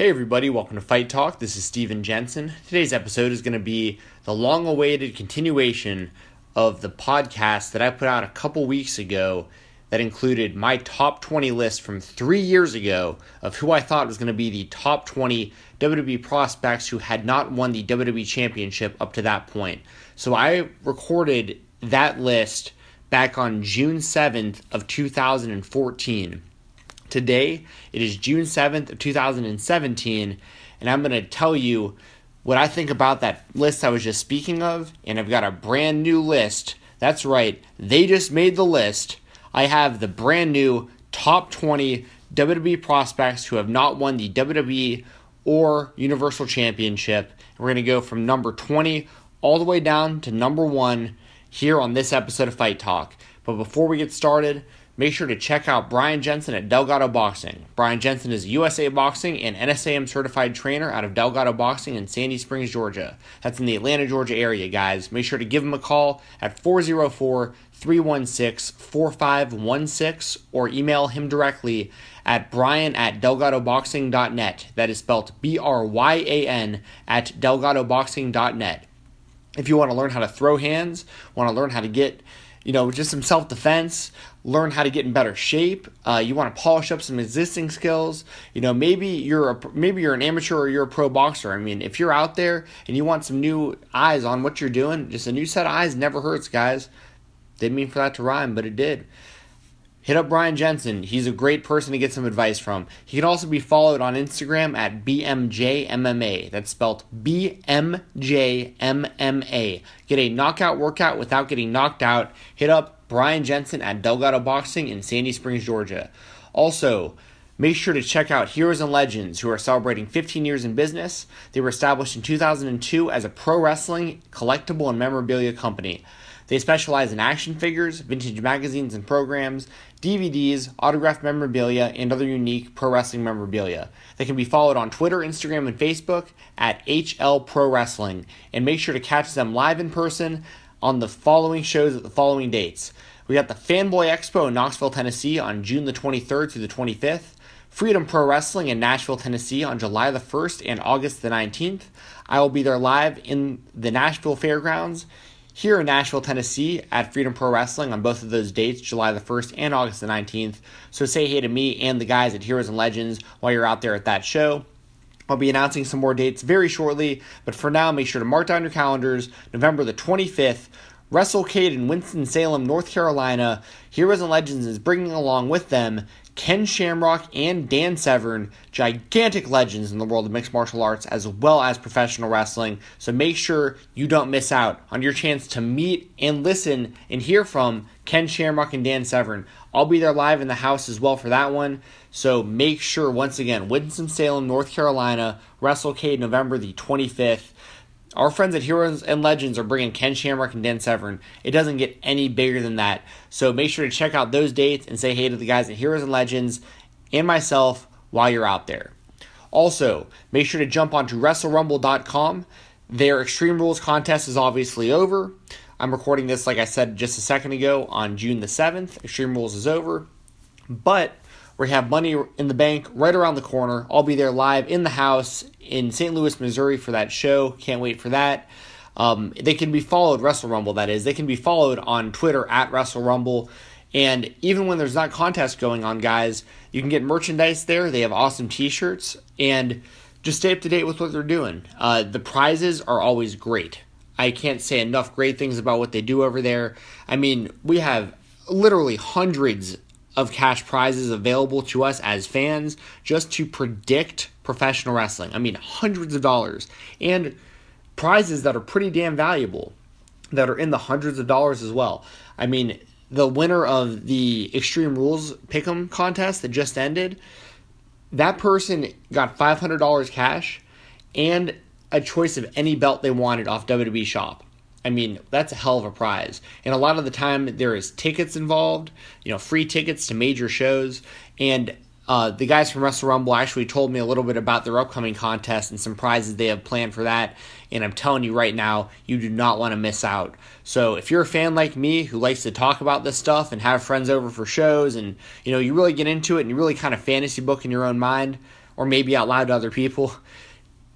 Hey everybody, welcome to Fight Talk. This is Steven Jensen. Today's episode is going to be the long awaited continuation of the podcast that I put out a couple weeks ago that included my top 20 list from three years ago of who I thought was going to be the top 20 WWE prospects who had not won the WWE Championship up to that point. So I recorded that list back on June 7th of 2014. Today, it is June 7th of 2017, and I'm going to tell you what I think about that list I was just speaking of, and I've got a brand new list. That's right, they just made the list. I have the brand new top 20 WWE prospects who have not won the WWE or Universal Championship. We're going to go from number 20 all the way down to number 1 here on this episode of Fight Talk. But before we get started, make sure to check out Brian Jensen at Delgado Boxing. Brian Jensen is USA Boxing and NSAM certified trainer out of Delgado Boxing in Sandy Springs, Georgia. That's in the Atlanta, Georgia area, guys. Make sure to give him a call at 404 316 4516 or email him directly at brian at delgadoboxing.net. That is spelled B R Y A N at delgadoboxing.net. If you want to learn how to throw hands, want to learn how to get you know, just some self defense, learn how to get in better shape. Uh, you want to polish up some existing skills. You know, maybe you're a maybe you're an amateur or you're a pro boxer. I mean, if you're out there and you want some new eyes on what you're doing, just a new set of eyes never hurts, guys. Didn't mean for that to rhyme, but it did. Hit up Brian Jensen. He's a great person to get some advice from. He can also be followed on Instagram at BMJMMA. That's spelled BMJMMA. Get a knockout workout without getting knocked out. Hit up Brian Jensen at Delgado Boxing in Sandy Springs, Georgia. Also, Make sure to check out Heroes and Legends, who are celebrating 15 years in business. They were established in 2002 as a pro wrestling, collectible, and memorabilia company. They specialize in action figures, vintage magazines and programs, DVDs, autographed memorabilia, and other unique pro wrestling memorabilia. They can be followed on Twitter, Instagram, and Facebook at HL Pro Wrestling. And make sure to catch them live in person on the following shows at the following dates. We got the Fanboy Expo in Knoxville, Tennessee on June the 23rd through the 25th. Freedom Pro Wrestling in Nashville, Tennessee on July the 1st and August the 19th. I will be there live in the Nashville Fairgrounds here in Nashville, Tennessee at Freedom Pro Wrestling on both of those dates, July the 1st and August the 19th. So say hey to me and the guys at Heroes and Legends while you're out there at that show. I'll be announcing some more dates very shortly, but for now, make sure to mark down your calendars November the 25th. WrestleCade in Winston-Salem, North Carolina. Heroes and Legends is bringing along with them Ken Shamrock and Dan Severn, gigantic legends in the world of mixed martial arts as well as professional wrestling. So make sure you don't miss out on your chance to meet and listen and hear from Ken Shamrock and Dan Severn. I'll be there live in the house as well for that one. So make sure, once again, Winston-Salem, North Carolina, WrestleCade, November the 25th. Our friends at Heroes and Legends are bringing Ken Shamrock and Dan Severn. It doesn't get any bigger than that. So make sure to check out those dates and say hey to the guys at Heroes and Legends and myself while you're out there. Also, make sure to jump onto WrestleRumble.com. Their Extreme Rules contest is obviously over. I'm recording this, like I said just a second ago, on June the 7th. Extreme Rules is over. But we have money in the bank right around the corner. I'll be there live in the house in St. Louis, Missouri for that show. Can't wait for that. Um, they can be followed, Wrestle Rumble, that is. They can be followed on Twitter at Wrestle Rumble. And even when there's not contests going on, guys, you can get merchandise there. They have awesome t shirts. And just stay up to date with what they're doing. Uh, the prizes are always great. I can't say enough great things about what they do over there. I mean, we have literally hundreds of cash prizes available to us as fans just to predict professional wrestling. I mean, hundreds of dollars and prizes that are pretty damn valuable that are in the hundreds of dollars as well. I mean, the winner of the Extreme Rules Pick'em contest that just ended, that person got $500 cash and a choice of any belt they wanted off WWE Shop. I mean, that's a hell of a prize. And a lot of the time, there is tickets involved, you know, free tickets to major shows. And uh, the guys from Wrestle Rumble actually told me a little bit about their upcoming contest and some prizes they have planned for that. And I'm telling you right now, you do not want to miss out. So if you're a fan like me who likes to talk about this stuff and have friends over for shows and, you know, you really get into it and you really kind of fantasy book in your own mind, or maybe out loud to other people,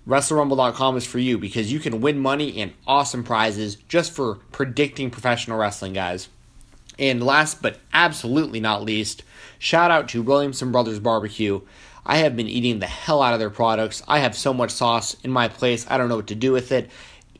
WrestleRumble.com is for you because you can win money and awesome prizes just for predicting professional wrestling, guys. And last but absolutely not least, shout out to Williamson Brothers Barbecue. I have been eating the hell out of their products. I have so much sauce in my place, I don't know what to do with it.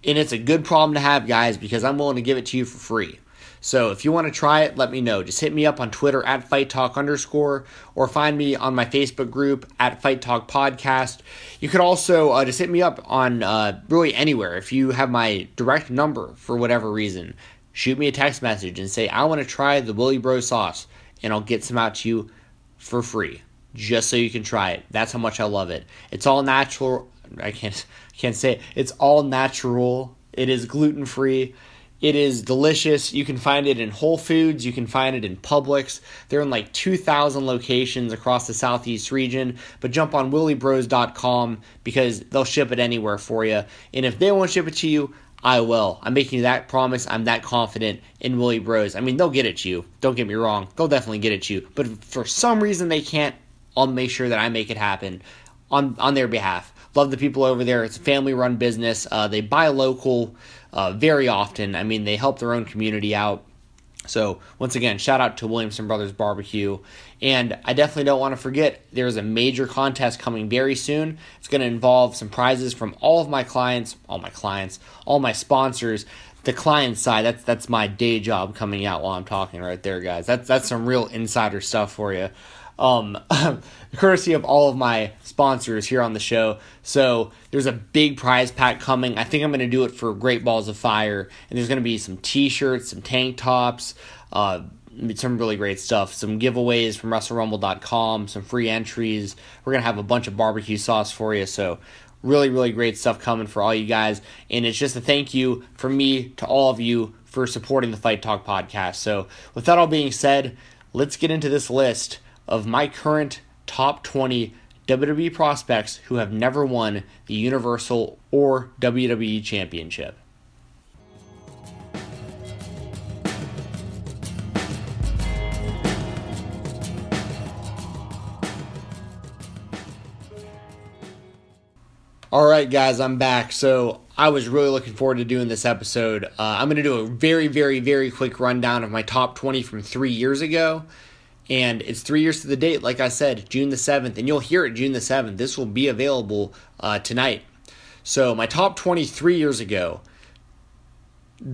And it's a good problem to have, guys, because I'm willing to give it to you for free. So if you want to try it, let me know. Just hit me up on Twitter at Fight Talk underscore or find me on my Facebook group at Fight Talk Podcast. You could also uh, just hit me up on uh, really anywhere. If you have my direct number for whatever reason, shoot me a text message and say, I want to try the Willie Bro sauce, and I'll get some out to you for free just so you can try it. That's how much I love it. It's all natural. I can't can't say it. It's all natural. It is gluten free. It is delicious. You can find it in Whole Foods. You can find it in Publix. They're in like 2,000 locations across the Southeast region. But jump on williebros.com because they'll ship it anywhere for you. And if they won't ship it to you, I will. I'm making you that promise. I'm that confident in Willie Bros. I mean, they'll get it to you. Don't get me wrong. They'll definitely get it to you. But for some reason they can't, I'll make sure that I make it happen on on their behalf. Love the people over there. It's a family run business. Uh, they buy local uh, very often. I mean, they help their own community out. So, once again, shout out to Williamson Brothers Barbecue. And I definitely don't want to forget there's a major contest coming very soon. It's going to involve some prizes from all of my clients, all my clients, all my sponsors. The client side, that's that's my day job coming out while I'm talking right there, guys. That's that's some real insider stuff for you um, courtesy of all of my sponsors here on the show. So there's a big prize pack coming. I think I'm going to do it for Great Balls of Fire, and there's going to be some T-shirts, some tank tops, uh, some really great stuff, some giveaways from WrestleRumble.com, some free entries. We're going to have a bunch of barbecue sauce for you. So really, really great stuff coming for all you guys. And it's just a thank you from me to all of you for supporting the Fight Talk podcast. So with that all being said, let's get into this list of my current top 20 WWE prospects who have never won the Universal or WWE Championship. All right, guys, I'm back. So I was really looking forward to doing this episode. Uh, I'm going to do a very, very, very quick rundown of my top 20 from three years ago. And it's three years to the date, like I said, June the 7th. And you'll hear it June the 7th. This will be available uh, tonight. So, my top 23 years ago,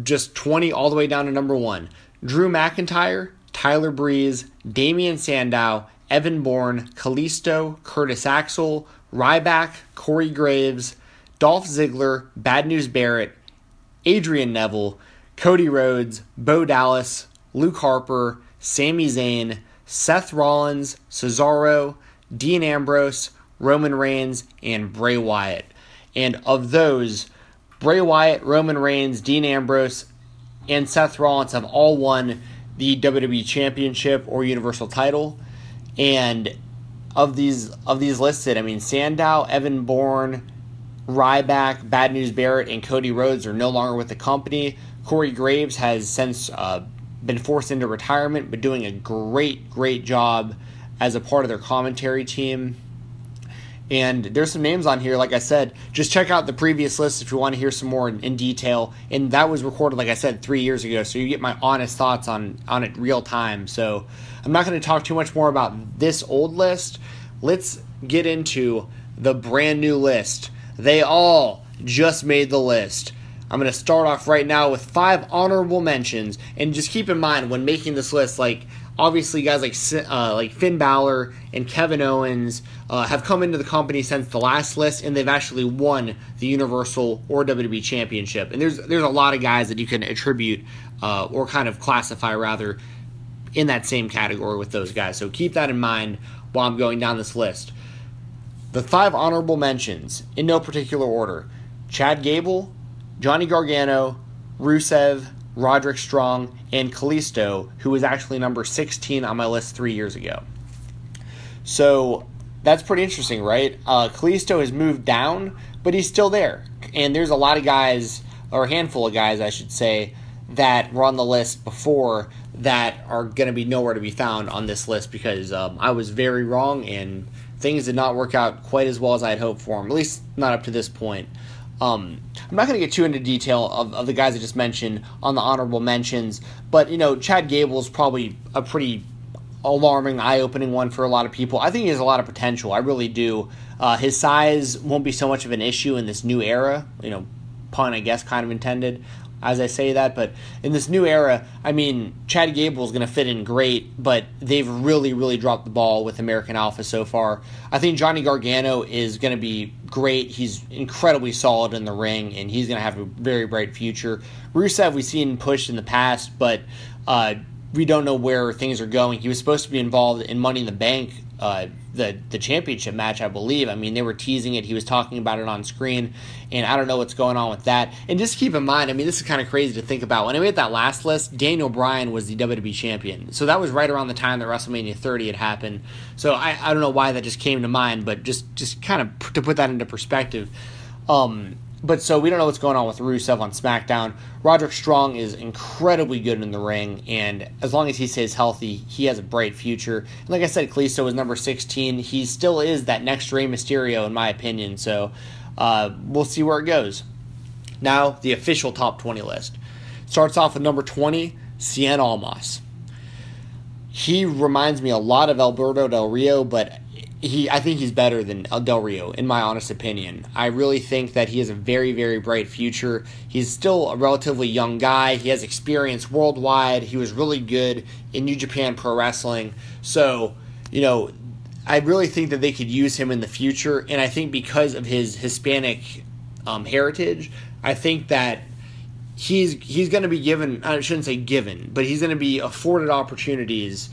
just 20 all the way down to number one Drew McIntyre, Tyler Breeze, Damien Sandow, Evan Bourne, Kalisto, Curtis Axel, Ryback, Corey Graves, Dolph Ziggler, Bad News Barrett, Adrian Neville, Cody Rhodes, Bo Dallas, Luke Harper, Sami Zayn, Seth Rollins, Cesaro, Dean Ambrose, Roman Reigns, and Bray Wyatt. And of those, Bray Wyatt, Roman Reigns, Dean Ambrose, and Seth Rollins have all won the WWE Championship or Universal title. And of these of these listed, I mean Sandow, Evan Bourne, Ryback, Bad News Barrett, and Cody Rhodes are no longer with the company. Corey Graves has since uh, been forced into retirement, but doing a great, great job as a part of their commentary team. And there's some names on here, like I said. Just check out the previous list if you want to hear some more in, in, detail. And that was recorded, like I said, three years ago, so you get my honest thoughts on on it real time. So I'm not going to talk too much more about this old list. Let's get into the brand new list. They all just made the list. I'm going to start off right now with five honorable mentions, and just keep in mind when making this list, like obviously guys like uh, like Finn Balor and Kevin Owens uh, have come into the company since the last list, and they've actually won the Universal or WWE Championship. And there's there's a lot of guys that you can attribute uh, or kind of classify rather in that same category with those guys. So keep that in mind while I'm going down this list. The five honorable mentions in no particular order: Chad Gable, Johnny Gargano, Rusev, Roderick Strong, and Kalisto, who was actually number 16 on my list three years ago. So that's pretty interesting, right? Uh, Kalisto has moved down, but he's still there. And there's a lot of guys, or a handful of guys, I should say, that were on the list before that are going to be nowhere to be found on this list because um, I was very wrong and things did not work out quite as well as I had hoped for him, at least not up to this point. Um, I'm not going to get too into detail of, of the guys I just mentioned on the honorable mentions, but you know, Chad Gable is probably a pretty alarming, eye-opening one for a lot of people. I think he has a lot of potential. I really do. Uh, his size won't be so much of an issue in this new era. You know, pun I guess kind of intended as I say that, but in this new era, I mean, Chad Gable is going to fit in great, but they've really, really dropped the ball with American Alpha so far. I think Johnny Gargano is going to be great. He's incredibly solid in the ring, and he's going to have a very bright future. Rusev, we've seen pushed in the past, but uh, we don't know where things are going. He was supposed to be involved in Money in the Bank, uh, the the championship match, I believe. I mean, they were teasing it. He was talking about it on screen, and I don't know what's going on with that. And just keep in mind, I mean, this is kind of crazy to think about. When I made that last list, Daniel Bryan was the WWE champion, so that was right around the time that WrestleMania 30 had happened. So I, I don't know why that just came to mind, but just just kind of to put that into perspective. Um, but so we don't know what's going on with Rusev on SmackDown. Roderick Strong is incredibly good in the ring, and as long as he stays healthy, he has a bright future. And like I said, Kalisto is number 16. He still is that next Rey Mysterio, in my opinion. So uh, we'll see where it goes. Now, the official top 20 list starts off with number 20, Cien Almas. He reminds me a lot of Alberto Del Rio, but he I think he's better than Del Rio in my honest opinion. I really think that he has a very very bright future. He's still a relatively young guy. He has experience worldwide. He was really good in New Japan Pro Wrestling. So, you know, I really think that they could use him in the future and I think because of his Hispanic um, heritage, I think that he's he's going to be given I shouldn't say given, but he's going to be afforded opportunities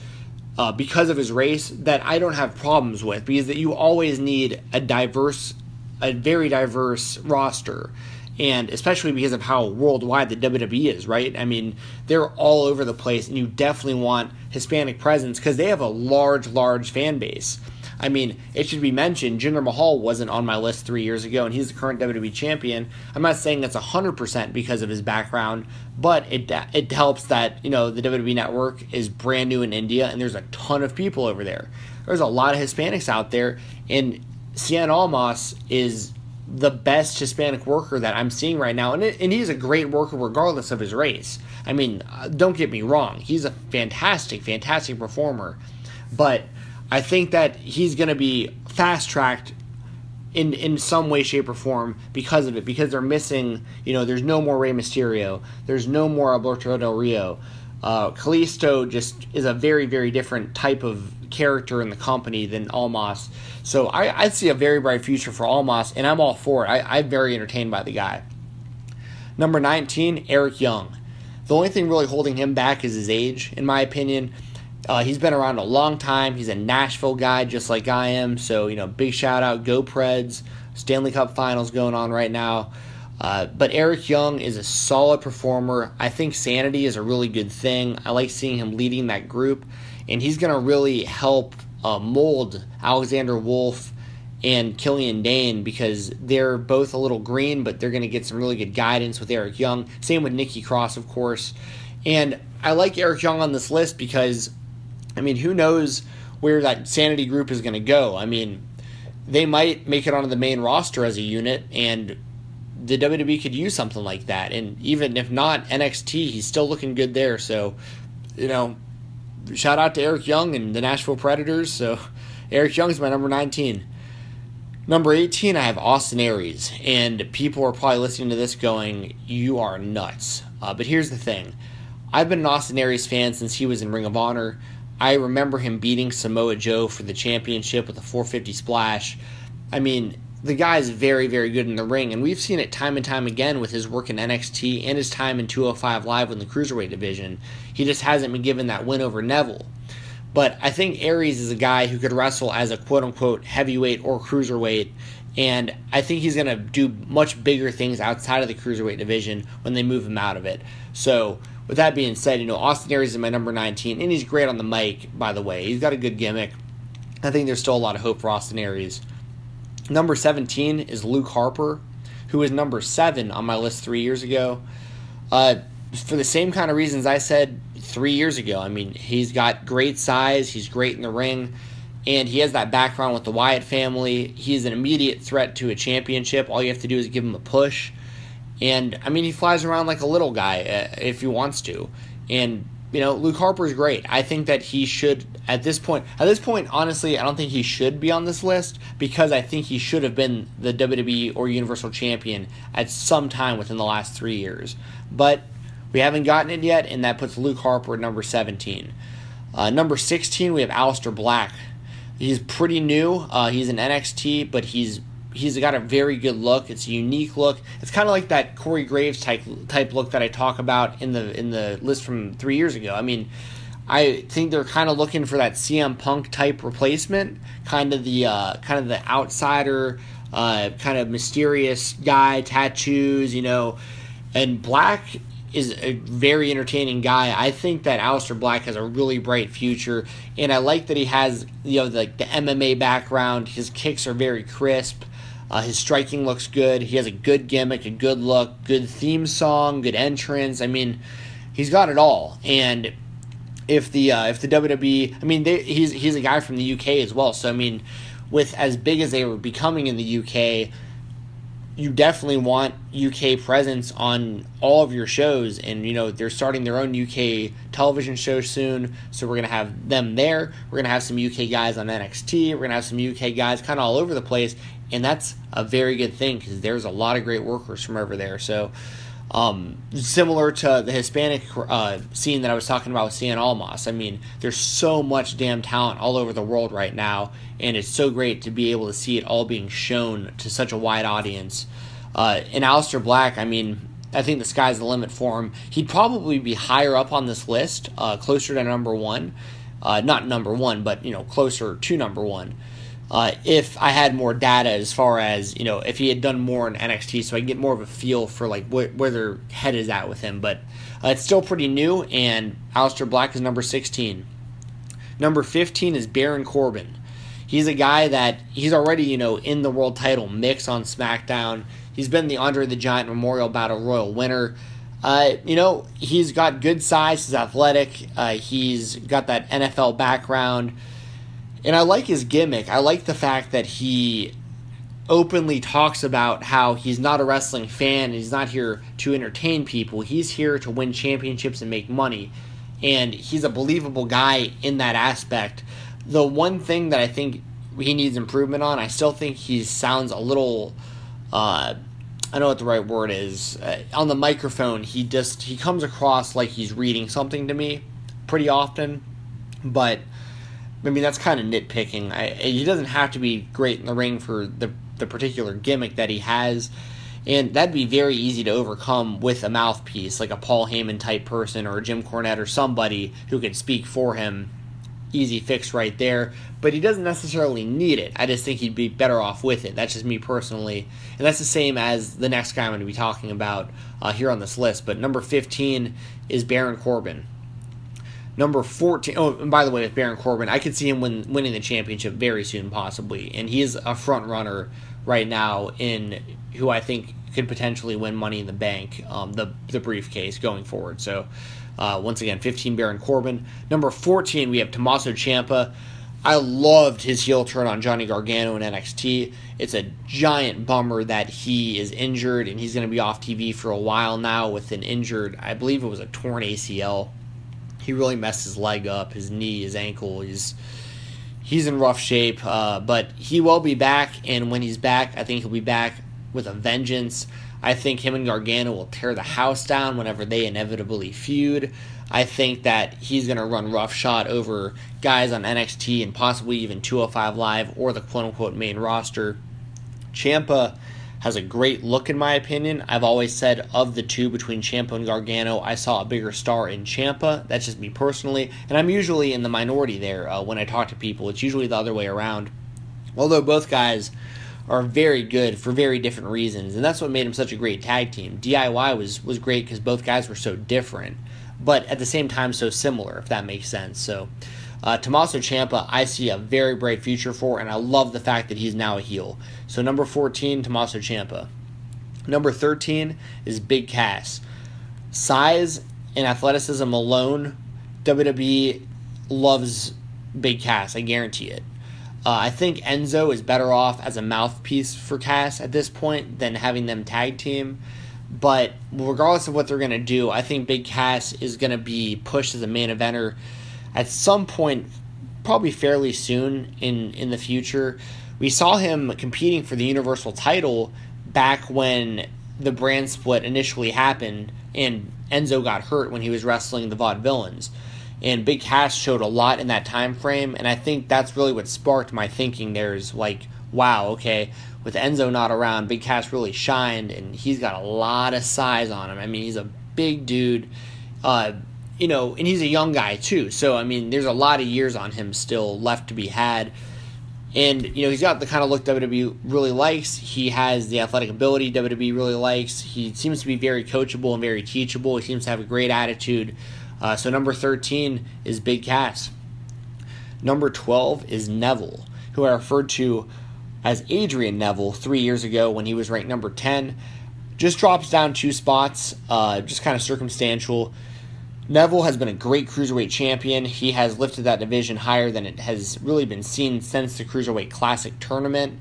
uh, because of his race that I don't have problems with because that you always need a diverse, a very diverse roster. And especially because of how worldwide the WWE is, right? I mean, they're all over the place, and you definitely want Hispanic presence because they have a large, large fan base. I mean, it should be mentioned, Jinder Mahal wasn't on my list three years ago, and he's the current WWE champion. I'm not saying that's 100% because of his background, but it it helps that, you know, the WWE network is brand new in India, and there's a ton of people over there. There's a lot of Hispanics out there, and Cien Almas is the best Hispanic worker that I'm seeing right now, and, it, and he's a great worker regardless of his race. I mean, uh, don't get me wrong, he's a fantastic, fantastic performer, but I think that he's going to be fast tracked in in some way, shape, or form because of it. Because they're missing, you know, there's no more Rey Mysterio, there's no more Alberto Del Rio. Uh, just is a very, very different type of character in the company than Almas. So I, I see a very bright future for Almas, and I'm all for it. I, I'm very entertained by the guy. Number 19, Eric Young. The only thing really holding him back is his age, in my opinion. Uh, he's been around a long time. He's a Nashville guy, just like I am. So, you know, big shout out, Go Preds. Stanley Cup Finals going on right now. Uh, but Eric Young is a solid performer. I think sanity is a really good thing. I like seeing him leading that group, and he's going to really help uh, mold Alexander Wolfe and Killian Dain because they're both a little green, but they're going to get some really good guidance with Eric Young. Same with Nikki Cross, of course. And I like Eric Young on this list because I mean, who knows where that Sanity group is going to go? I mean, they might make it onto the main roster as a unit, and the WWE could use something like that. And even if not NXT, he's still looking good there. So, you know, shout out to Eric Young and the Nashville Predators. So, Eric Young is my number 19. Number 18, I have Austin Aries. And people are probably listening to this going, You are nuts. Uh, but here's the thing I've been an Austin Aries fan since he was in Ring of Honor. I remember him beating Samoa Joe for the championship with a 450 splash. I mean, the guy is very, very good in the ring, and we've seen it time and time again with his work in NXT and his time in 205 Live in the Cruiserweight division. He just hasn't been given that win over Neville. But I think Aries is a guy who could wrestle as a quote unquote heavyweight or cruiserweight, and I think he's going to do much bigger things outside of the cruiserweight division when they move him out of it. So, with that being said, you know, Austin Aries is my number 19, and he's great on the mic, by the way. He's got a good gimmick. I think there's still a lot of hope for Austin Aries. Number 17 is Luke Harper, who was number 7 on my list three years ago. Uh, for the same kind of reasons I said three years ago. I mean, he's got great size, he's great in the ring, and he has that background with the Wyatt family. He's an immediate threat to a championship. All you have to do is give him a push. And I mean, he flies around like a little guy uh, if he wants to. And you know, Luke Harper is great. I think that he should at this point. At this point, honestly, I don't think he should be on this list because I think he should have been the WWE or Universal Champion at some time within the last three years. But we haven't gotten it yet, and that puts Luke Harper at number 17. Uh, number 16, we have Aleister Black. He's pretty new. Uh, he's an NXT, but he's he's got a very good look. It's a unique look. It's kind of like that Corey Graves type type look that I talk about in the in the list from three years ago. I mean, I think they're kind of looking for that CM Punk type replacement, kind of the uh, kind of the outsider, uh, kind of mysterious guy, tattoos, you know. And Black is a very entertaining guy. I think that Aleister Black has a really bright future, and I like that he has you know like the MMA background. His kicks are very crisp. Uh, his striking looks good. He has a good gimmick, a good look, good theme song, good entrance. I mean, he's got it all. And if the uh, if the WWE, I mean, they, he's he's a guy from the UK as well. So I mean, with as big as they were becoming in the UK, you definitely want UK presence on all of your shows. And you know, they're starting their own UK television show soon, so we're gonna have them there. We're gonna have some UK guys on NXT. We're gonna have some UK guys kind of all over the place, and that's a very good thing because there's a lot of great workers from over there. So, um, similar to the Hispanic uh, scene that I was talking about with Cien Almas. I mean, there's so much damn talent all over the world right now, and it's so great to be able to see it all being shown to such a wide audience. Uh, and Aleister Black, I mean, I think the sky's the limit for him. He'd probably be higher up on this list, uh, closer to number one. Uh, not number one, but you know, closer to number one uh, if I had more data as far as you know if he had done more in NXT, so I get more of a feel for like wh- where their head is at with him. But uh, it's still pretty new, and Aleister Black is number 16. Number 15 is Baron Corbin. He's a guy that he's already you know in the world title mix on SmackDown. He's been the Andre the Giant Memorial Battle Royal winner. Uh, you know, he's got good size. He's athletic. Uh, he's got that NFL background. And I like his gimmick. I like the fact that he openly talks about how he's not a wrestling fan he's not here to entertain people. He's here to win championships and make money. And he's a believable guy in that aspect. The one thing that I think he needs improvement on, I still think he sounds a little uh, I don't know what the right word is. Uh, on the microphone, he just he comes across like he's reading something to me pretty often, but I mean, that's kind of nitpicking. I, he doesn't have to be great in the ring for the, the particular gimmick that he has. And that'd be very easy to overcome with a mouthpiece, like a Paul Heyman type person or a Jim Cornette or somebody who can speak for him. Easy fix right there. But he doesn't necessarily need it. I just think he'd be better off with it. That's just me personally. And that's the same as the next guy I'm going to be talking about uh, here on this list. But number 15 is Baron Corbin. Number 14. Oh, and by the way, with Baron Corbin, I could see him win, winning the championship very soon, possibly. And he is a front runner right now in who I think could potentially win Money in the Bank, um, the, the briefcase going forward. So, uh, once again, 15 Baron Corbin. Number 14, we have Tommaso Ciampa. I loved his heel turn on Johnny Gargano in NXT. It's a giant bummer that he is injured and he's going to be off TV for a while now with an injured, I believe it was a torn ACL he really messed his leg up, his knee, his ankle. He's he's in rough shape, uh, but he will be back. And when he's back, I think he'll be back with a vengeance. I think him and Gargano will tear the house down whenever they inevitably feud. I think that he's going to run roughshod over guys on NXT and possibly even 205 Live or the quote unquote main roster. Ciampa has a great look in my opinion. I've always said of the two between Ciampa and Gargano, I saw a bigger star in Ciampa. That's just me personally, and I'm usually in the minority there uh, when I talk to people. It's usually the other way around. Although both guys are very good for very different reasons, and that's what made them such a great tag team. DIY was was great because both guys were so different, but at the same time so similar, if that makes sense. So. Uh, Tommaso Ciampa, I see a very bright future for, and I love the fact that he's now a heel. So number 14, Tommaso Ciampa. Number 13 is Big Cass. Size and athleticism alone, WWE loves Big Cass. I guarantee it. Uh, I think Enzo is better off as a mouthpiece for Cass at this point than having them tag team. But regardless of what they're going to do, I think Big Cass is going to be pushed as a main eventer at some point, probably fairly soon in, in the future. We saw him competing for the Universal title back when the brand split initially happened and Enzo got hurt when he was wrestling the Vaudevillains and Big Cass showed a lot in that time frame, and I think that's really what sparked my thinking. There's like, wow, okay, with Enzo not around, Big Cass really shined, and he's got a lot of size on him. I mean, he's a big dude, uh, you know, and he's a young guy too. So I mean, there's a lot of years on him still left to be had. And you know he's got the kind of look WWE really likes. He has the athletic ability WWE really likes. He seems to be very coachable and very teachable. He seems to have a great attitude. Uh, so number 13 is Big Cass. Number 12 is Neville, who I referred to as Adrian Neville three years ago when he was ranked number 10. Just drops down two spots, uh, just kind of circumstantial. Neville has been a great cruiserweight champion. He has lifted that division higher than it has really been seen since the Cruiserweight Classic tournament.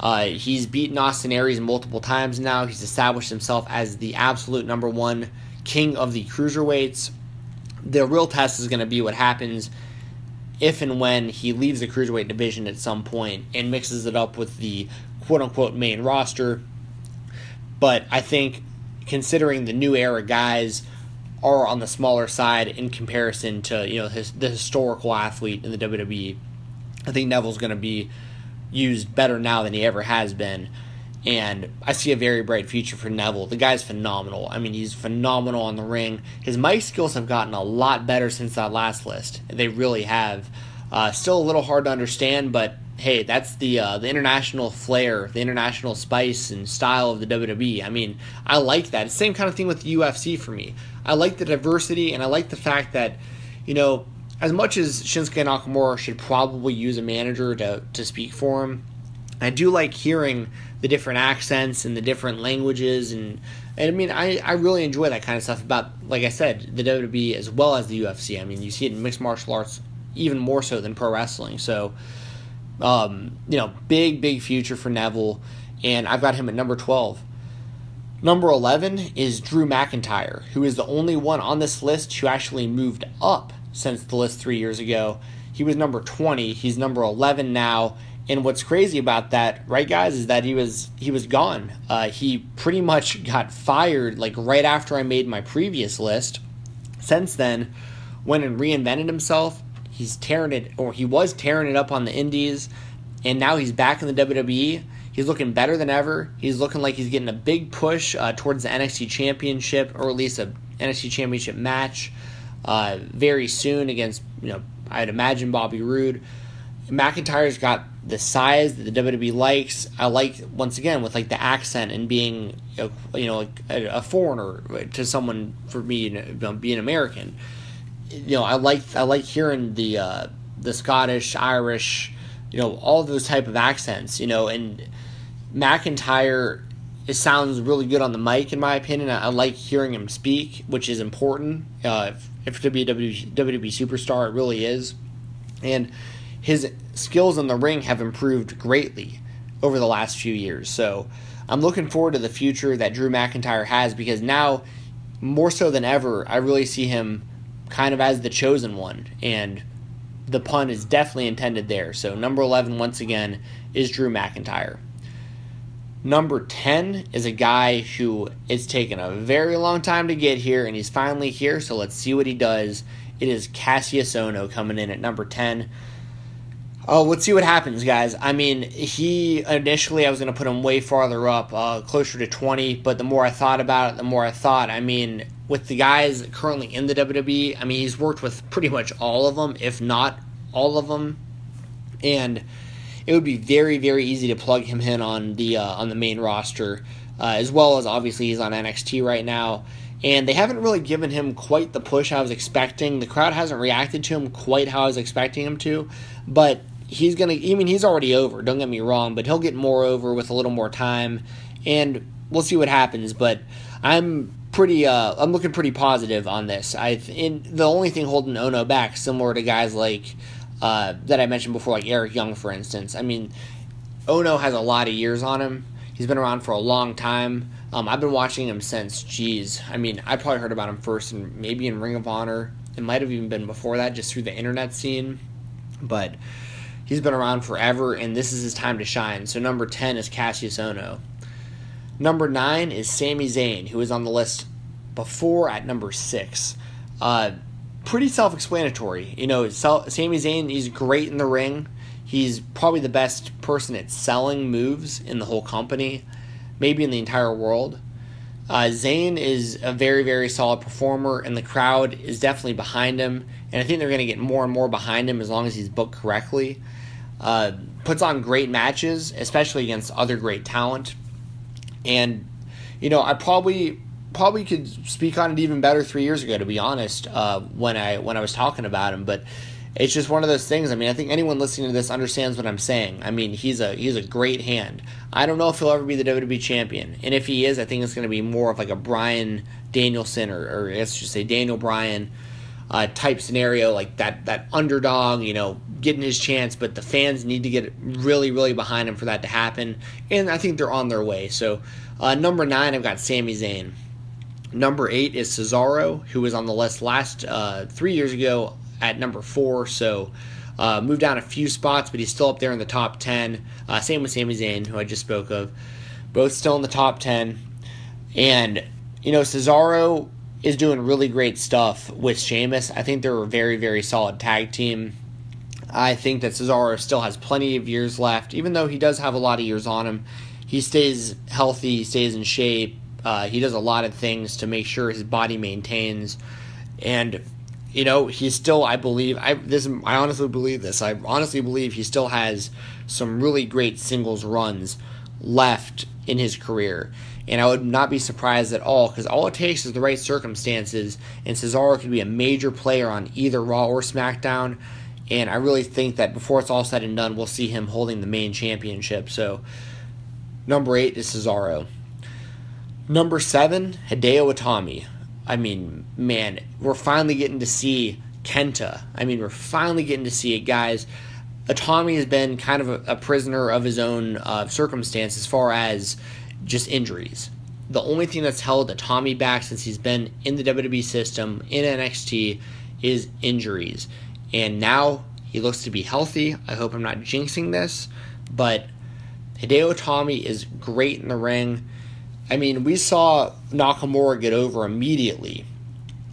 Uh, he's beaten Austin Aries multiple times now. He's established himself as the absolute number one king of the cruiserweights the real test is going to be what happens if and when he leaves the cruiserweight division at some point and mixes it up with the quote unquote main roster. But I think considering the new era guys are on the smaller side in comparison to you know his, the historical athlete in the WWE, I think Neville's going to be used better now than he ever has been and I see a very bright future for Neville. The guy's phenomenal. I mean, he's phenomenal on the ring. His mic skills have gotten a lot better since that last list. They really have. Uh, still a little hard to understand, but hey, that's the uh, the international flair, the international spice and style of the WWE. I mean, I like that. Same kind of thing with UFC for me. I like the diversity, and I like the fact that, you know, as much as Shinsuke Nakamura should probably use a manager to, to speak for him, I do like hearing the different accents and the different languages and and I mean I, I really enjoy that kind of stuff about like I said the WWE as well as the UFC. I mean you see it in mixed martial arts even more so than pro wrestling. So um, you know big big future for Neville and I've got him at number 12. Number 11 is Drew McIntyre, who is the only one on this list who actually moved up since the list 3 years ago. He was number 20, he's number 11 now and what's crazy about that, right, guys, is that he was he was gone. Uh, he pretty much got fired like right after I made my previous list. Since then, went and reinvented himself. He's tearing it, or he was tearing it up on the Indies, and now he's back in the WWE. He's looking better than ever. He's looking like he's getting a big push uh, towards the NXT Championship, or at least a NXT Championship match uh, very soon against you know I'd imagine Bobby Roode. McIntyre's got the size that the WWE likes. I like once again with like the accent and being a, you know a, a foreigner to someone for me you know, being American. You know I like I like hearing the uh, the Scottish, Irish, you know all those type of accents. You know and McIntyre it sounds really good on the mic in my opinion. I, I like hearing him speak, which is important. Uh, if, if to be a WWE, WWE superstar, it really is. And his skills in the ring have improved greatly over the last few years. So I'm looking forward to the future that Drew McIntyre has because now, more so than ever, I really see him kind of as the chosen one. And the pun is definitely intended there. So number 11, once again, is Drew McIntyre. Number 10 is a guy who it's taken a very long time to get here, and he's finally here. So let's see what he does. It is Kassius Ohno coming in at number 10. Oh, let's see what happens, guys. I mean, he initially I was going to put him way farther up, uh, closer to 20, but the more I thought about it, the more I thought, I mean, with the guys currently in the WWE, I mean, he's worked with pretty much all of them, if not all of them. And it would be very, very easy to plug him in on the uh, on the main roster, uh, as well as obviously he's on NXT right now. And they haven't really given him quite the push I was expecting. The crowd hasn't reacted to him quite how I was expecting him to. But he's gonna. I mean, he's already over. Don't get me wrong, but he'll get more over with a little more time, and we'll see what happens. But I'm pretty. Uh, I'm looking pretty positive on this. I. The only thing holding Ohno back, similar to guys like uh, that I mentioned before, like Eric Young, for instance. I mean, Ohno has a lot of years on him. He's been around for a long time. Um, I've been watching him since, geez, I mean, I probably heard about him first and maybe in Ring of Honor. It might have even been before that, just through the internet scene. But he's been around forever, and this is his time to shine. So number 10 is Kassius Ohno. Number 9 is Sami Zayn, who was on the list before at number 6. Uh, pretty self explanatory. You know, Sami Zayn, he's great in the ring. He's probably the best person at selling moves in the whole company, maybe in the entire world. Uh, Zayn is a very, very solid performer, and the crowd is definitely behind him. And I think they're going to get more and more behind him as long as he's booked correctly. Uh, puts on great matches, especially against other great talent. And, you know, I probably probably could speak on it even better three years ago, to be honest, uh, when I when I was talking about him. But it's just one of those things. I mean, I think anyone listening to this understands what I'm saying. I mean, he's a he's a great hand. I don't know if he'll ever be the WWE champion, and if he is, I think it's going to be more of like a Bryan Danielson or, or let's just say Daniel Bryan uh, type scenario, like that that underdog, you know, getting his chance. But the fans need to get really really behind him for that to happen, and I think they're on their way. So, uh, number nine, I've got Sami Zayn. Number eight is Cesaro, who was on the list last uh, three years ago at number four. So uh, moved down a few spots, but he's still up there in the top 10. Uh, same with Sami Zayn, who I just spoke of. Both still in the top 10. And, you know, Cesaro is doing really great stuff with Sheamus. I think they're a very, very solid tag team. I think that Cesaro still has plenty of years left, even though he does have a lot of years on him. He stays healthy, he stays in shape. Uh, he does a lot of things to make sure his body maintains. And you know, he's still, I believe, I this, I honestly believe this. I honestly believe he still has some really great singles runs left in his career. And I would not be surprised at all because all it takes is the right circumstances, and Cesaro could be a major player on either Raw or SmackDown. And I really think that before it's all said and done, we'll see him holding the main championship. So, number eight is Cesaro. Number seven, Hideo Itami. I mean, man, we're finally getting to see Kenta. I mean, we're finally getting to see it, guys. Itami has been kind of a, a prisoner of his own uh, circumstance as far as just injuries. The only thing that's held Itami back since he's been in the WWE system in NXT is injuries. And now he looks to be healthy. I hope I'm not jinxing this, but Hideo Itami is great in the ring. I mean, we saw Nakamura get over immediately,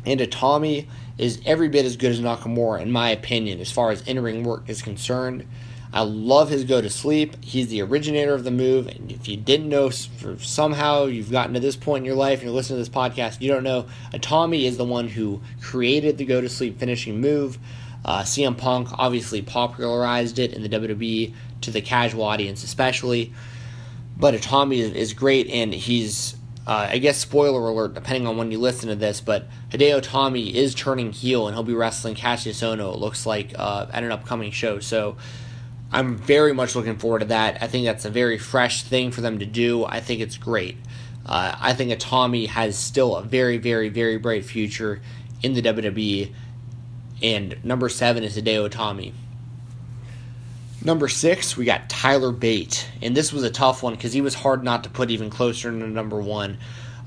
and Itami is every bit as good as Nakamura, in my opinion, as far as in ring work is concerned. I love his go to sleep. He's the originator of the move. And if you didn't know, somehow you've gotten to this point in your life and you're listening to this podcast, you don't know, Itami is the one who created the go to sleep finishing move. Uh, CM Punk obviously popularized it in the WWE to the casual audience, especially. But Itami is, is great, and he's uh, I guess spoiler alert, depending on when you listen to this, but Hideo Itami is turning heel and he'll be wrestling Kassius Ohno, it looks like, uh, at an upcoming show. So I'm very much looking forward to that. I think that's a very fresh thing for them to do. I think it's great. Uh, I think Itami has still a very, very, very bright future in the WWE. And number seven is Hideo Itami. Number six, we got Tyler Bate, and this was a tough one because he was hard not to put even closer to number one.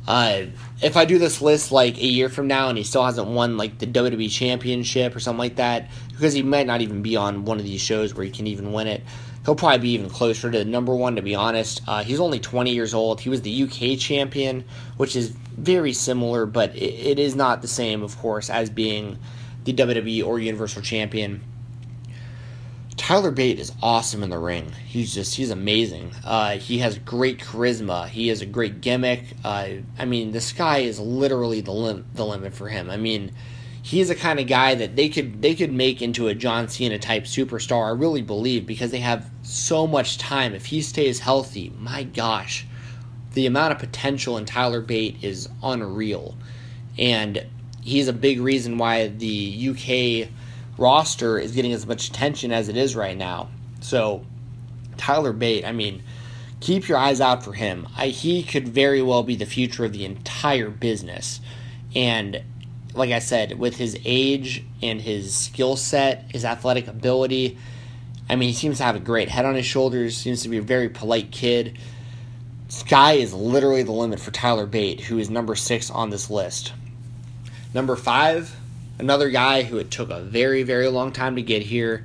Uh, if I do this list like a year from now and he still hasn't won like the WWE Championship or something like that, because he might not even be on one of these shows where he can even win it, he'll probably be even closer to number one. To be honest, uh, he's only 20 years old. He was the UK champion, which is very similar, but it, it is not the same, of course, as being the WWE or Universal Champion. Tyler Bate is awesome in the ring. He's just he's amazing. Uh, he has great charisma. He has a great gimmick. Uh, I mean, the sky is literally the lim- the limit for him. I mean, he's the kind of guy that they could they could make into a John Cena type superstar. I really believe because they have so much time. If he stays healthy, my gosh, the amount of potential in Tyler Bate is unreal, and he's a big reason why the UK roster is getting as much attention as it is right now. So, Tyler Bate, I mean, keep your eyes out for him. I, he could very well be the future of the entire business. And like I said, with his age and his skill set, his athletic ability, I mean, he seems to have a great head on his shoulders, seems to be a very polite kid. Sky is literally the limit for Tyler Bate, who is number six on this list. Number five, another guy who it took a very, very long time to get here,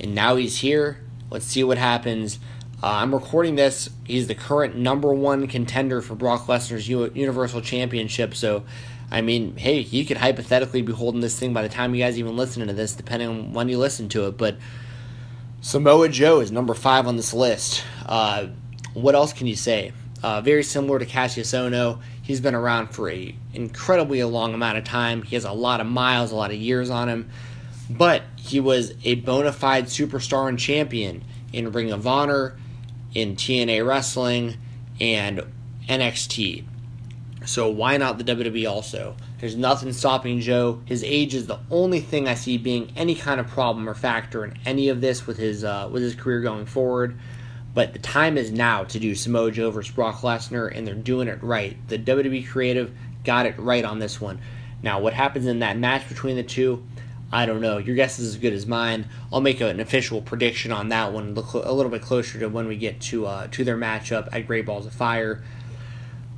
and now he's here. Let's see what happens. Uh, I'm recording this. He's the current number one contender for Brock Lesnar's U- Universal Championship. So, I mean, hey, you could hypothetically be holding this thing by the time you guys even listen to this, depending on when you listen to it. But Samoa Joe is number five on this list. Uh, what else can you say? Uh, very similar to Kassius Ohno. He's been around for a incredibly long amount of time. He has a lot of miles, a lot of years on him. But he was a bona fide superstar and champion in Ring of Honor, in TNA Wrestling, and NXT. So why not the WWE also? There's nothing stopping Joe. His age is the only thing I see being any kind of problem or factor in any of this with his uh, with his career going forward. But the time is now to do Samoa Joe versus Brock Lesnar, and they're doing it right. The WWE creative got it right on this one. Now, what happens in that match between the two? I don't know. Your guess is as good as mine. I'll make an official prediction on that one a little bit closer to when we get to uh, to their matchup at Great Balls of Fire.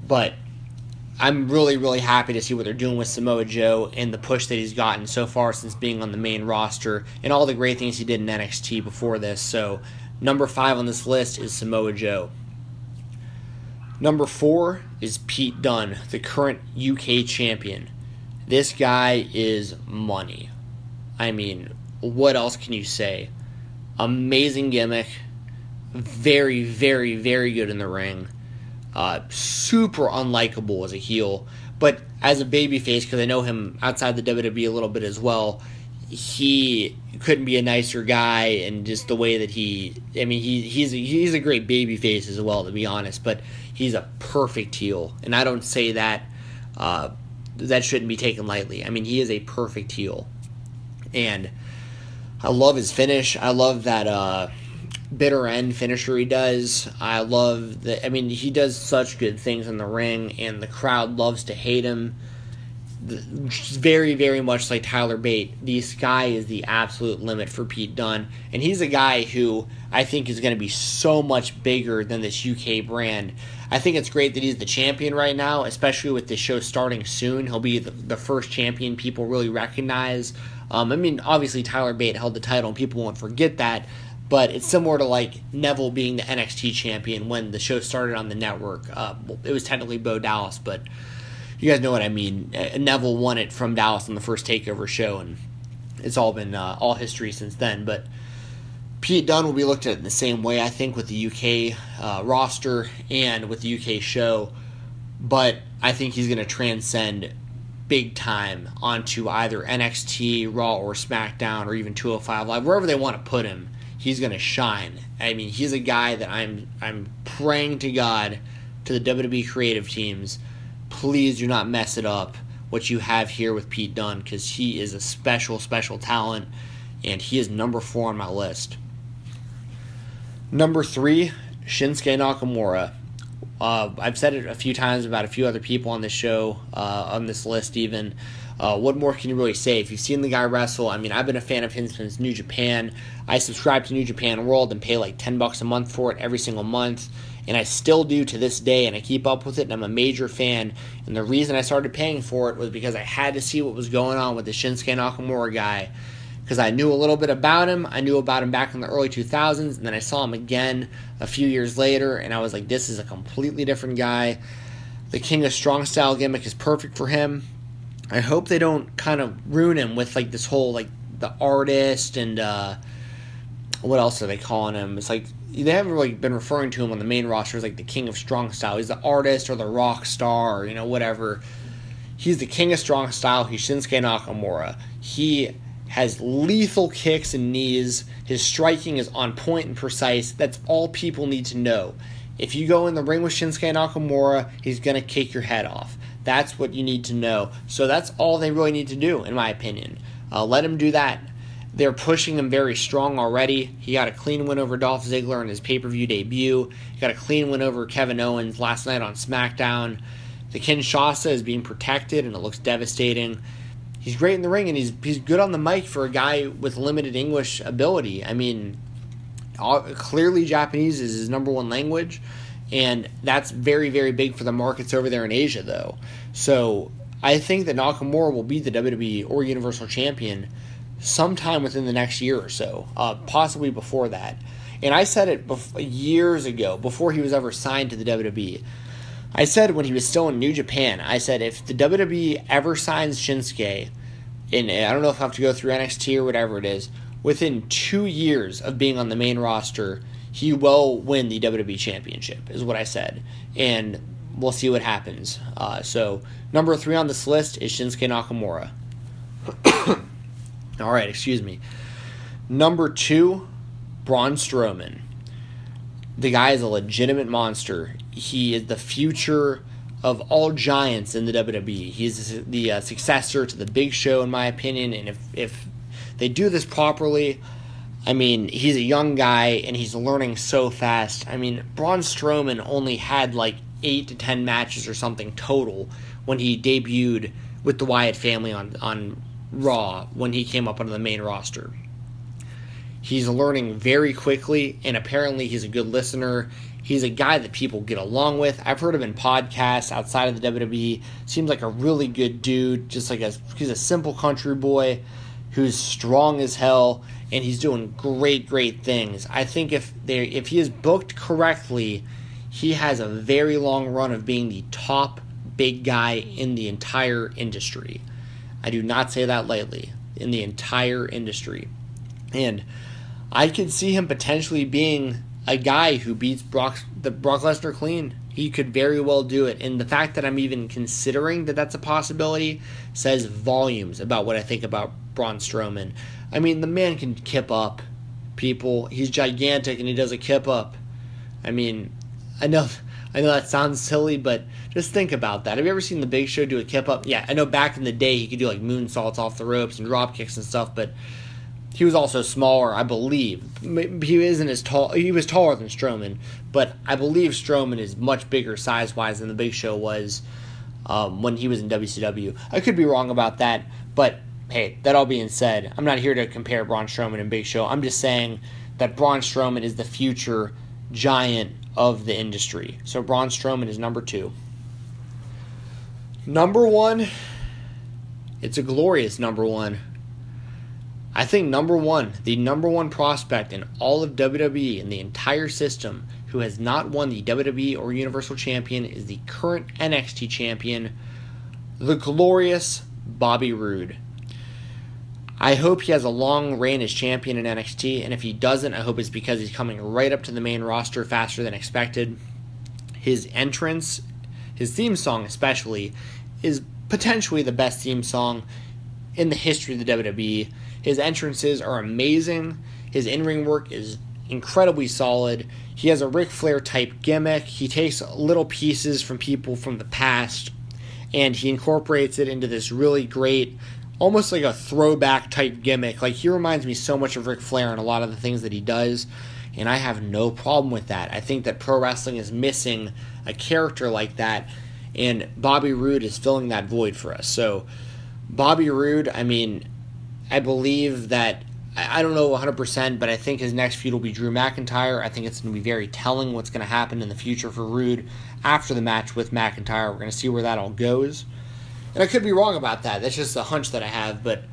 But I'm really, really happy to see what they're doing with Samoa Joe and the push that he's gotten so far since being on the main roster and all the great things he did in NXT before this. So, number five on this list is Samoa Joe. Number four is Pete Dunne, the current UK champion. This guy is money. I mean, what else can you say? Amazing gimmick. Very, very, very good in the ring uh, super unlikable as a heel, but as a babyface, because I know him outside the WWE a little bit as well, he couldn't be a nicer guy, and just the way that he, I mean, he he's a, he's a great babyface as well, to be honest, but he's a perfect heel, and I don't say that uh, that shouldn't be taken lightly. I mean, he is a perfect heel, and I love his finish. I love that. Uh, bitter end finisher he does. I love that. I mean, he does such good things in the ring, and the crowd loves to hate him. Very, very much like Tyler Bate, the sky is the absolute limit for Pete Dunne, and he's a guy who I think is going to be so much bigger than this UK brand. I think it's great that he's the champion right now, especially with the show starting soon. He'll be the, the first champion people really recognize. Um, I mean, obviously Tyler Bate held the title, and people won't forget that but it's similar to like Neville being the NXT champion when the show started on the network. Uh, it was technically Bo Dallas, but you guys know what I mean. Uh, Neville won it from Dallas on the first Takeover show, and it's all been uh, all history since then. But Pete Dunne will be looked at in the same way, I think, with the UK uh, roster and with the UK show. But I think he's going to transcend big time onto either NXT, Raw, or SmackDown, or even 205 Live, wherever they want to put him he's going to shine. I mean, he's a guy that I'm I'm praying to God to the WWE creative teams, please do not mess it up what you have here with Pete Dunne because he is a special special talent and he is number 4 on my list. Number 3, Shinsuke Nakamura. Uh, I've said it a few times about a few other people on this show, uh, on this list even. Uh, what more can you really say? If you've seen the guy wrestle, I mean, I've been a fan of him since New Japan. I subscribe to New Japan World and pay like 10 bucks a month for it every single month. And I still do to this day, and I keep up with it, and I'm a major fan. And the reason I started paying for it was because I had to see what was going on with the Shinsuke Nakamura guy. Because I knew a little bit about him. I knew about him back in the early 2000s, and then I saw him again a few years later, and I was like, this is a completely different guy. The King of Strong Style gimmick is perfect for him I hope they don't kind of ruin him with like this whole like the artist and uh, what else are they calling him? It's like they haven't really been referring to him on the main roster as like the king of strong style. He's the artist or the rock star or you know whatever. He's the king of strong style. He's Shinsuke Nakamura. He has lethal kicks and knees. His striking is on point and precise. That's all people need to know. If you go in the ring with Shinsuke Nakamura, he's going to kick your head off. That's what you need to know. So that's all they really need to do, in my opinion. Uh, let him do that. They're pushing him very strong already. He got a clean win over Dolph Ziggler in his pay per view debut. He got a clean win over Kevin Owens last night on SmackDown. The Kinshasa is being protected, and it looks devastating. he's great in the ring and he's he's good on the mic for a guy with limited English ability. I mean, all, clearly Japanese is his number one language, and that's very very big for the markets over there in Asia though. So I think that Nakamura will be the WWE or Universal Champion sometime within the next year or so, uh, possibly before that. And I said it bef- years ago, before he was ever signed to the WWE. I said when he was still in New Japan, I said if the WWE ever signs Shinsuke, and I don't know if I have to go through NXT or whatever it is, within two years of being on the main roster, he will win the WWE Championship, is what I said. And we'll see what happens. Uh, so, number three on this list is Shinsuke Nakamura. All right, excuse me. Number two, Braun Strowman. The guy is a legitimate monster he is the future of all giants in the WWE. He's the uh, successor to the Big Show, in my opinion. And if if they do this properly, I mean, he's a young guy and he's learning so fast. I mean, Braun Strowman only had like eight to ten matches or something total when he debuted with the Wyatt family on on Raw when he came up onto the main roster. He's learning very quickly, and apparently he's a good listener. He's a guy that people get along with. I've heard him in podcasts outside of the WWE. Seems like a really good dude. Just like a he's a simple country boy who's strong as hell and he's doing great great things. I think if they if he is booked correctly, he has a very long run of being the top big guy in the entire industry. I do not say that lightly. In the entire industry. And I could see him potentially being a guy who beats Brock the Brock Lesnar clean. He could very well do it, and the fact that I'm even considering that that's a possibility says volumes about what I think about Braun Strowman. I mean, the man can kip up people. He's gigantic, and he does a kip up. I mean, I know, I know that sounds silly, but just think about that. Have you ever seen the Big Show do a kip up? Yeah, I know back in the day he could do like moonsaults off the ropes and drop kicks and stuff, but he was also smaller, I believe. He isn't as tall. He was taller than Strowman, but I believe Strowman is much bigger size wise than the Big Show was um, when he was in WCW. I could be wrong about that, but hey, that all being said, I'm not here to compare Braun Strowman and Big Show. I'm just saying that Braun Strowman is the future giant of the industry. So Braun Strowman is number two. Number one, it's a glorious number one. I think number one, the number one prospect in all of WWE in the entire system who has not won the WWE or Universal Champion is the current NXT champion, the glorious Bobby Roode. I hope he has a long reign as champion in NXT, and if he doesn't, I hope it's because he's coming right up to the main roster faster than expected. His entrance, his theme song especially, is potentially the best theme song in the history of the WWE. His entrances are amazing. His in ring work is incredibly solid. He has a Ric Flair type gimmick. He takes little pieces from people from the past and he incorporates it into this really great, almost like a throwback type gimmick. Like he reminds me so much of Ric Flair and a lot of the things that he does, and I have no problem with that. I think that pro wrestling is missing a character like that, and Bobby Roode is filling that void for us. So, Bobby Roode, I mean, I believe that I don't know 100%, but I think his next feud will be Drew McIntyre. I think it's going to be very telling what's going to happen in the future for Roode after the match with McIntyre. We're going to see where that all goes. And I could be wrong about that. That's just a hunch that I have, but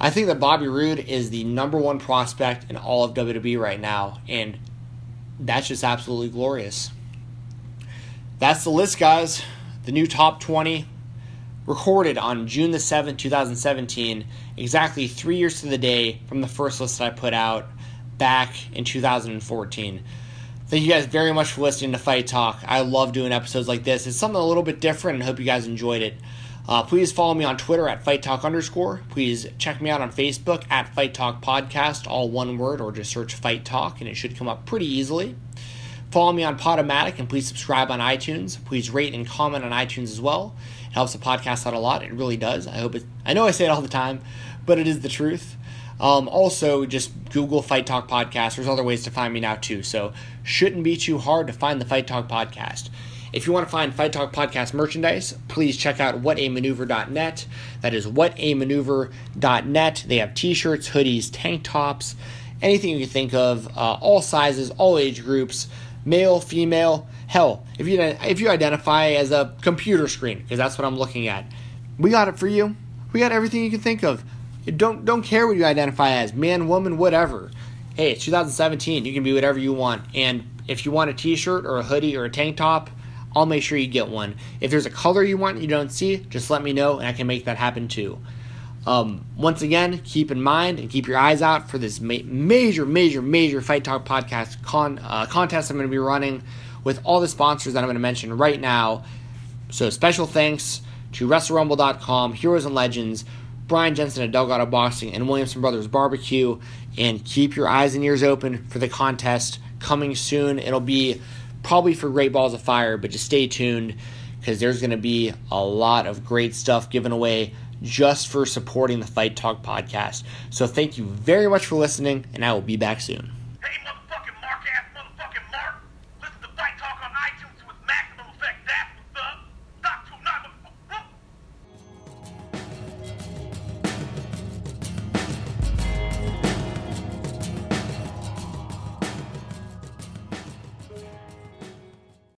I think that Bobby Roode is the number one prospect in all of WWE right now, and that's just absolutely glorious. That's the list, guys. The new top 20 recorded on June the 7th, 2017, exactly three years to the day from the first list that I put out back in 2014. Thank you guys very much for listening to Fight Talk. I love doing episodes like this. It's something a little bit different and hope you guys enjoyed it. Uh, please follow me on Twitter at Fight Talk underscore. Please check me out on Facebook at Fight Talk Podcast, all one word, or just search Fight Talk and it should come up pretty easily. Follow me on Podomatic and please subscribe on iTunes. Please rate and comment on iTunes as well. It helps the podcast out a lot. It really does. I hope it. I know I say it all the time, but it is the truth. Um, also, just Google Fight Talk Podcast. There's other ways to find me now too, so shouldn't be too hard to find the Fight Talk Podcast. If you want to find Fight Talk Podcast merchandise, please check out whatamaneuver.net. That is whatamaneuver.net. They have t shirts, hoodies, tank tops, anything you can think of, uh, all sizes, all age groups, male, female. Hell, if you if you identify as a computer screen, because that's what I'm looking at, we got it for you. We got everything you can think of. Don't don't care what you identify as, man, woman, whatever. Hey, it's 2017. You can be whatever you want. And if you want a T-shirt or a hoodie or a tank top, I'll make sure you get one. If there's a color you want you don't see, just let me know and I can make that happen too. Um, once again, keep in mind and keep your eyes out for this ma- major, major, major Fight Talk podcast con- uh, contest I'm going to be running with all the sponsors that I'm going to mention right now. So, special thanks to WrestleRumble.com, Heroes and Legends, Brian Jensen at Delgado Boxing, and Williamson Brothers Barbecue. And keep your eyes and ears open for the contest coming soon. It'll be probably for Great Balls of Fire, but just stay tuned because there's going to be a lot of great stuff given away just for supporting the Fight Talk podcast. So thank you very much for listening, and I will be back soon.